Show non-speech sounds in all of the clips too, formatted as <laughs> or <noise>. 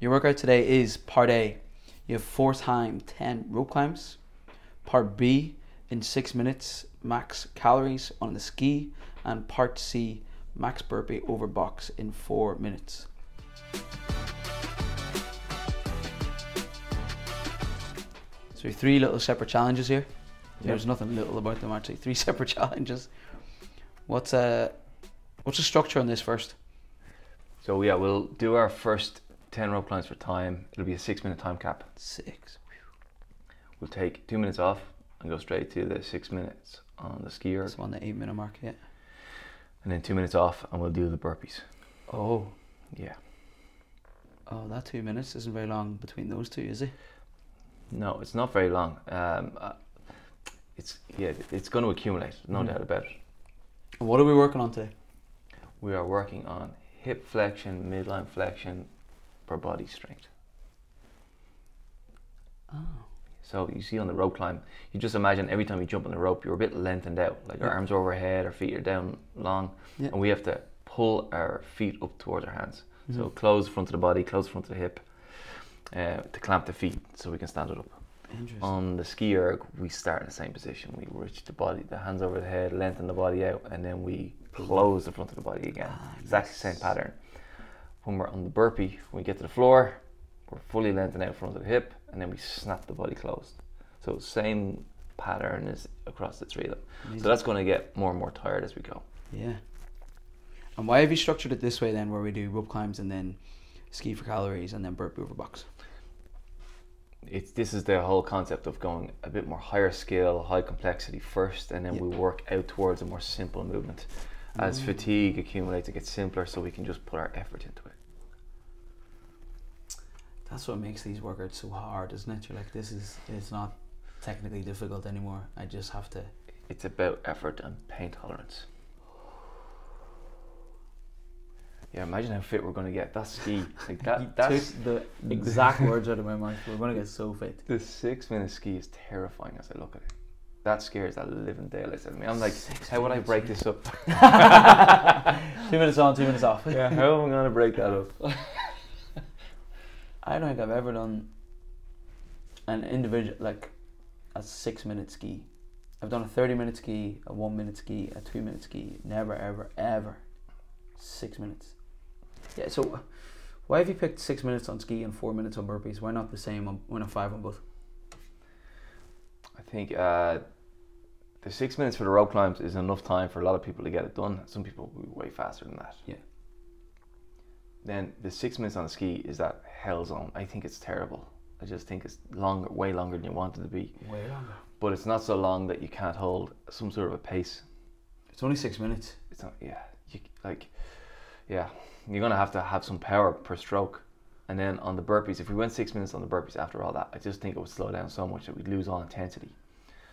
Your workout today is part A. You have four time 10 rope climbs. Part B in six minutes, max calories on the ski. And part C, max burpee over box in four minutes. So three little separate challenges here. There's nothing little about them actually. Three <laughs> separate challenges. What's uh what's the structure on this first? So yeah, we'll do our first ten rope climbs for time. It'll be a six minute time cap. Six. We'll take two minutes off and go straight to the six minutes on the ski erg, So on the eight minute mark, yeah. and then two minutes off, and we'll do the burpees. Oh. Yeah. Oh, that two minutes isn't very long between those two, is it? No, it's not very long. Um, uh, it's yeah, it's going to accumulate, no Mm. doubt about it. What are we working on today? We are working on hip flexion, midline flexion, per body strength. Oh. So you see on the rope climb, you just imagine every time you jump on the rope, you're a bit lengthened out, like our Yeah. arms are overhead, our feet are down long, Yeah. and we have to pull our feet up towards our hands. So Mhm. close front of the body, close front of the hip, uh, to clamp the feet so we can stand it up. On the ski erg, we start in the same position. We reach the body, the hands over the head, lengthen the body out, and then we close the front of the body again. Ah, exactly the same pattern. When we're on the burpee, when we get to the floor, we're fully lengthened out front of the hip, and then we snap the body closed. So same pattern is across the three of them. Amazing. So that's going to get more and more tired as we go. yeah. And why have you structured it this way then, where we do rope climbs and then ski for calories and then burpee over box? It's this is the whole concept of going a bit more higher skill, high complexity first, and then Yeah. we work out towards a more simple movement. As Mm. fatigue accumulates, it gets simpler, so we can just put our effort into it. That's what makes these workouts so hard, isn't it? You're like, this is it's not technically difficult anymore. I just have to. It's about effort and pain tolerance. Yeah, imagine how fit we're going to get. That ski, <laughs> like that. That's the exact words out of my mouth. We're gonna get so fit. the six-minute ski is terrifying as I look at it. That scares that living daylights out of me. I'm like, Six how would I break this up? <laughs> <laughs> two minutes on, two minutes off. yeah, how am I going to break that up? <laughs> I don't think I've ever done an individual like a six minute ski. I've done a thirty minute ski, a one minute ski, a two minute ski. Never, ever, ever six minutes. Yeah. So why have you picked six minutes on ski and four minutes on burpees? Why not the same on? Why not five on both? I think uh, the six minutes for the rope climbs is enough time for a lot of people to get it done. Some people will be way faster than that. Yeah. Then the six minutes on the ski is that hell zone. I think it's terrible. I just think it's longer, way longer than you want it to be. Way longer. But it's not so long that you can't hold some sort of a pace. It's only six minutes. It's not, yeah, you, like, yeah, you're gonna have to have some power per stroke. And then on the burpees, if we went six minutes on the burpees after all that, I just think it would slow down so much that we'd lose all intensity.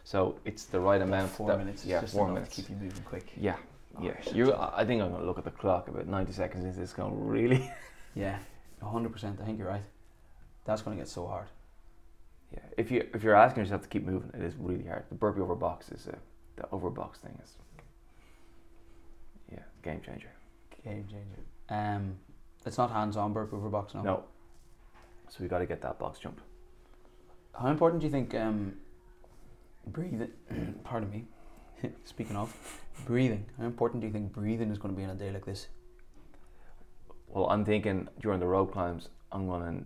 So it's the right amount. four that- minutes. Yeah, just four minutes. to keep you moving quick. Yeah, yeah. You, I think I'm gonna look at the clock about 90 seconds into this. Going really? <laughs> Yeah, hundred percent. I think you're right. That's going to get so hard. Yeah. If you if you're asking yourself to keep moving, it is really hard. The burpee over box is a the over box thing is. Yeah, game changer. Game changer. Um, it's not hands on burpee over box now. No. So we got to get that box jump. How important do you think um, breathing? <clears throat> pardon me. <laughs> Speaking of breathing, how important do you think breathing is going to be on a day like this? Well, I'm thinking during the rope climbs, I'm gonna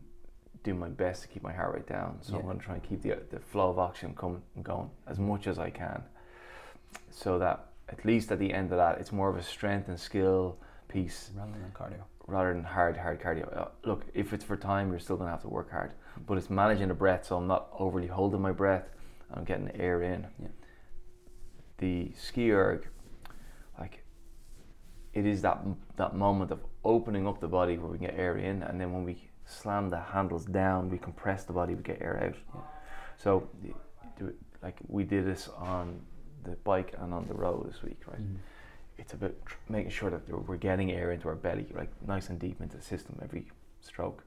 do my best to keep my heart rate down. So I'm gonna try and keep the the flow of oxygen coming and going as much as I can, so that at least at the end of that, it's more of a strength and skill piece Rather than cardio. Rather than hard hard cardio. Uh, Look, if it's for time, you're still gonna have to work hard, but it's managing the breath, so I'm not overly holding my breath. I'm getting the air in. Yeah. The ski erg, like, it is that that moment of opening up the body where we can get air in, and then when we slam the handles down, we compress the body, we get air out. Yeah. So, y- do it, like we did this on the bike and on the road this week, right? Mm. It's about tr- making sure that we're getting air into our belly, like nice and deep into the system every stroke.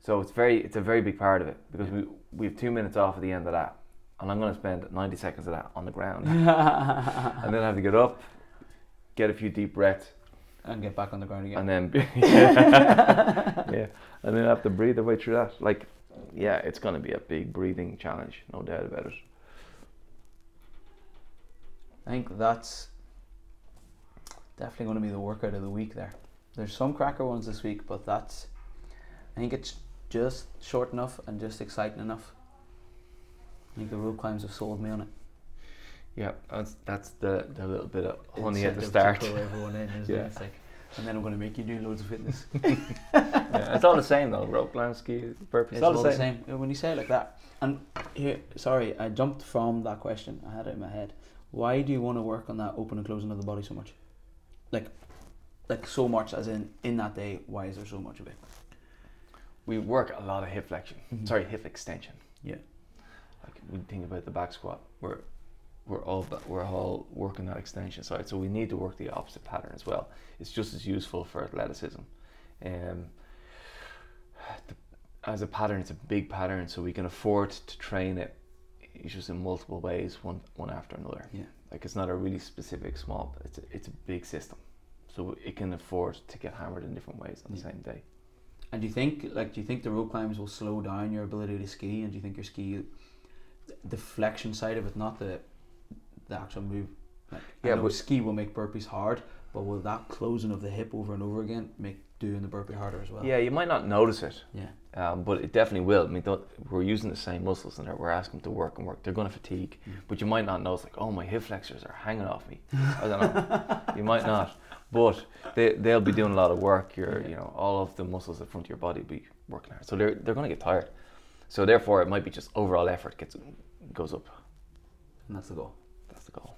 So it's very, it's a very big part of it because we we have two minutes off at the end of that, and I'm going to spend 90 seconds of that on the ground, <laughs> and then I have to get up, get a few deep breaths, and get back on the ground again. and then yeah, <laughs> <laughs> yeah, and then have to breathe the way through that. Like, yeah, it's going to be a big breathing challenge, no doubt about it. I think that's definitely going to be the workout of the week there. There's some cracker ones this week, but that's I think it's just short enough and just exciting enough. I think the rope climbs have sold me on it. Yeah, that's that's the, the little bit of honey at the start. in, Yeah. Like, and then I'm going to make you do loads of fitness. <laughs> yeah, it's all the same though. Rope climb, ski, burpees. It's all, all the the same. same. When you say it like that, and here, sorry, I jumped from that question. I had it in my head. Why do you want to work on that open and closing of the body so much? Like, like so much as in in that day. Why is there so much of it? We work a lot of hip flexion. Mhm. Sorry, hip extension. Yeah. Like we think about the back squat. We're we're all we're all working that extension side, so we need to work the opposite pattern as well. It's just as useful for athleticism. Um, the, as a pattern, it's a big pattern, so we can afford to train it. It's just in multiple ways, one one after another. Yeah. Like it's not a really specific small. It's a, it's a big system, so it can afford to get hammered in different ways on the Yeah. same day. And do you think like do you think the rope climbs will slow down your ability to ski? And do you think your ski, the flexion side of it, not the the actual move? Like, Yeah, but- ski will make burpees hard, but will that closing of the hip over and over again make doing the burpee harder as well? Yeah, you might not notice it, Yeah. um, but it definitely will. I mean, we're using the same muscles and we're asking them to work and work. They're going to fatigue, Mm. but you might not notice. Like, oh, my hip flexors are hanging off me. I don't know. you might not, but they they'll be doing a lot of work. Your Yeah. you know all of the muscles in front of your body will be working hard, so they're they're going to get tired. So therefore, it might be just overall effort gets goes up. And that's the goal. That's the goal.